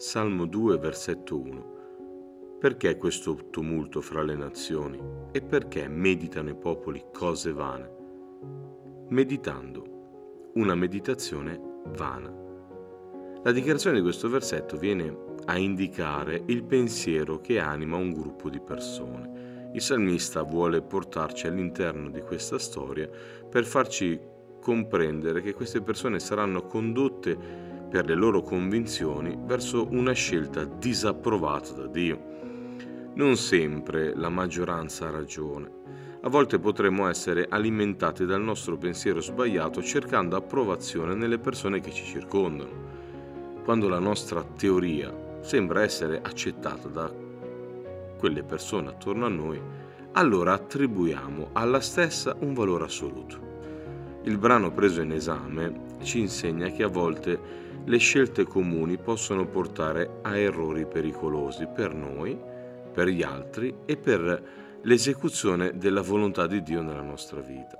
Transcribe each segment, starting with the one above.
Salmo 2, versetto 1. Perché questo tumulto fra le nazioni? E perché meditano i popoli cose vane? Meditando. Una meditazione vana. La dichiarazione di questo versetto viene a indicare il pensiero che anima un gruppo di persone. Il salmista vuole portarci all'interno di questa storia per farci comprendere che queste persone saranno condotte per le loro convinzioni verso una scelta disapprovata da Dio. Non sempre la maggioranza ha ragione. A volte potremmo essere alimentati dal nostro pensiero sbagliato cercando approvazione nelle persone che ci circondano. Quando la nostra teoria sembra essere accettata da quelle persone attorno a noi, allora attribuiamo alla stessa un valore assoluto. Il brano preso in esame ci insegna che a volte le scelte comuni possono portare a errori pericolosi per noi, per gli altri e per l'esecuzione della volontà di Dio nella nostra vita.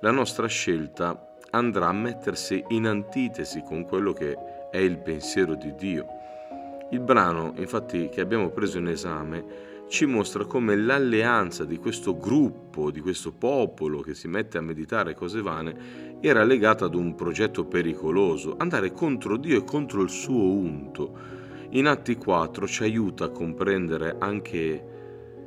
La nostra scelta andrà a mettersi in antitesi con quello che è il pensiero di Dio. Il brano, infatti, che abbiamo preso in esame, ci mostra come l'alleanza di questo gruppo, di questo popolo che si mette a meditare cose vane, era legata ad un progetto pericoloso, andare contro Dio e contro il suo unto. In Atti 4 ci aiuta a comprendere anche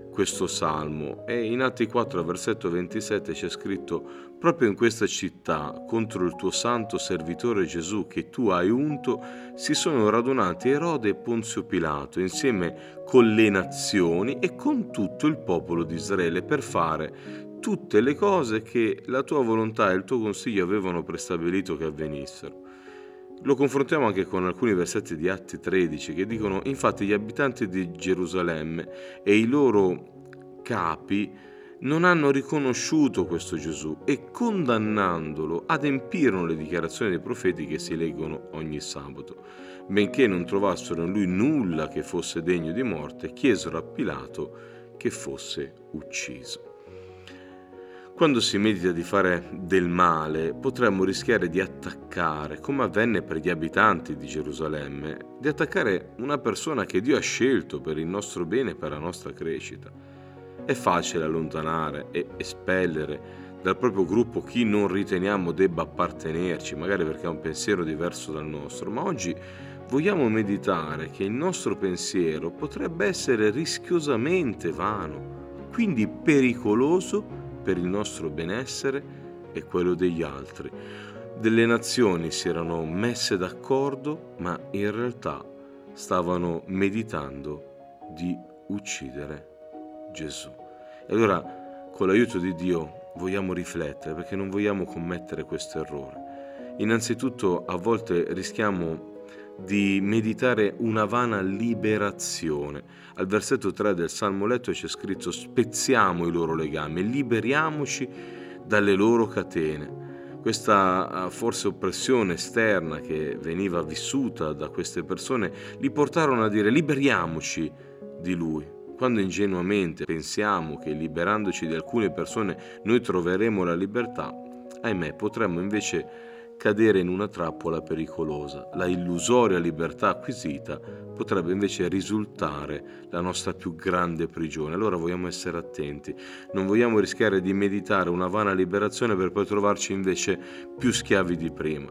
questo salmo e in Atti 4 versetto 27 c'è scritto proprio in questa città contro il tuo santo servitore Gesù che tu hai unto si sono radunati Erode e Ponzio Pilato insieme con le nazioni e con tutto il popolo di Israele per fare tutte le cose che la tua volontà e il tuo consiglio avevano prestabilito che avvenissero. Lo confrontiamo anche con alcuni versetti di Atti 13 che dicono infatti gli abitanti di Gerusalemme e i loro capi non hanno riconosciuto questo Gesù e condannandolo adempirono le dichiarazioni dei profeti che si leggono ogni sabato. Benché non trovassero in lui nulla che fosse degno di morte, chiesero a Pilato che fosse ucciso. Quando si medita di fare del male, potremmo rischiare di attaccare, come avvenne per gli abitanti di Gerusalemme, di attaccare una persona che Dio ha scelto per il nostro bene e per la nostra crescita. È facile allontanare e espellere dal proprio gruppo chi non riteniamo debba appartenerci, magari perché ha un pensiero diverso dal nostro, ma oggi vogliamo meditare che il nostro pensiero potrebbe essere rischiosamente vano, quindi pericoloso per il nostro benessere e quello degli altri. Delle nazioni si erano messe d'accordo, ma in realtà stavano meditando di uccidere Gesù. E allora, con l'aiuto di Dio, vogliamo riflettere perché non vogliamo commettere questo errore. Innanzitutto, a volte rischiamo di meditare una vana liberazione. Al versetto 3 del Salmo letto c'è scritto spezziamo i loro legami, liberiamoci dalle loro catene. Questa eh, forse oppressione esterna che veniva vissuta da queste persone li portarono a dire liberiamoci di lui. Quando ingenuamente pensiamo che liberandoci di alcune persone noi troveremo la libertà, ahimè potremmo invece cadere in una trappola pericolosa. La illusoria libertà acquisita potrebbe invece risultare la nostra più grande prigione. Allora vogliamo essere attenti, non vogliamo rischiare di meditare una vana liberazione per poi trovarci invece più schiavi di prima.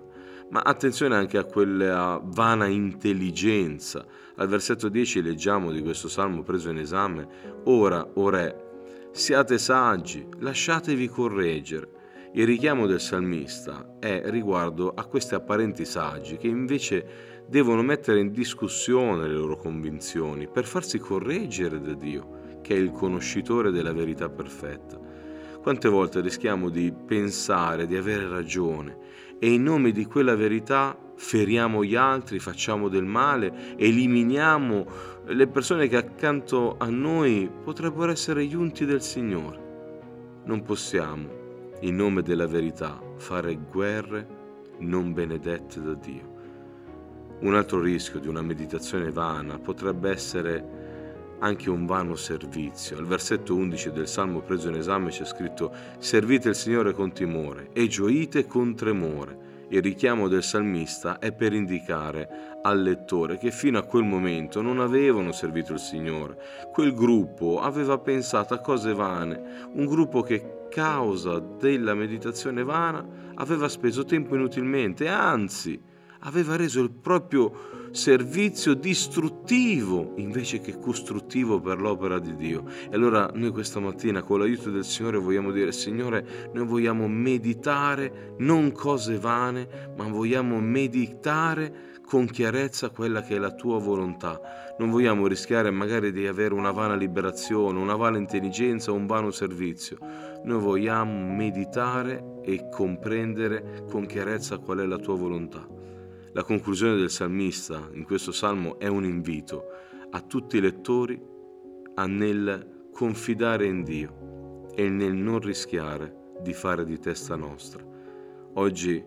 Ma attenzione anche a quella vana intelligenza. Al versetto 10 leggiamo di questo salmo preso in esame, Ora, o re, siate saggi, lasciatevi correggere il richiamo del salmista è riguardo a questi apparenti saggi che invece devono mettere in discussione le loro convinzioni per farsi correggere da Dio, che è il conoscitore della verità perfetta. Quante volte rischiamo di pensare di avere ragione e in nome di quella verità feriamo gli altri, facciamo del male, eliminiamo le persone che accanto a noi potrebbero essere gli unti del Signore. Non possiamo in nome della verità, fare guerre non benedette da Dio. Un altro rischio di una meditazione vana potrebbe essere anche un vano servizio. Al versetto 11 del Salmo preso in esame c'è scritto Servite il Signore con timore e gioite con tremore Il richiamo del salmista è per indicare al lettore che fino a quel momento non avevano servito il Signore. Quel gruppo aveva pensato a cose vane, un gruppo che causa della meditazione vana aveva speso tempo inutilmente, anzi aveva reso il proprio servizio distruttivo invece che costruttivo per l'opera di Dio. E allora noi questa mattina con l'aiuto del Signore vogliamo dire, Signore, noi vogliamo meditare non cose vane, ma vogliamo meditare con chiarezza quella che è la tua volontà. Non vogliamo rischiare magari di avere una vana liberazione, una vana intelligenza un vano servizio. Noi vogliamo meditare e comprendere con chiarezza qual è la tua volontà. La conclusione del salmista in questo salmo è un invito a tutti i lettori a nel confidare in Dio e nel non rischiare di fare di testa nostra. Oggi,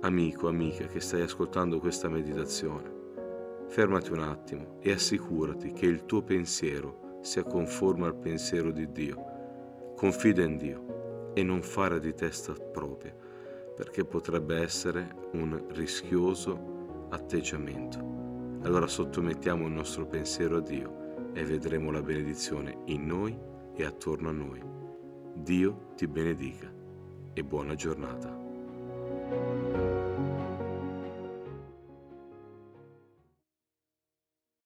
amico, amica che stai ascoltando questa meditazione, fermati un attimo e assicurati che il tuo pensiero sia conforme al pensiero di Dio. Confida in Dio e non fare di testa propria perché potrebbe essere un rischioso atteggiamento. Allora sottomettiamo il nostro pensiero a Dio e vedremo la benedizione in noi e attorno a noi. Dio ti benedica e buona giornata.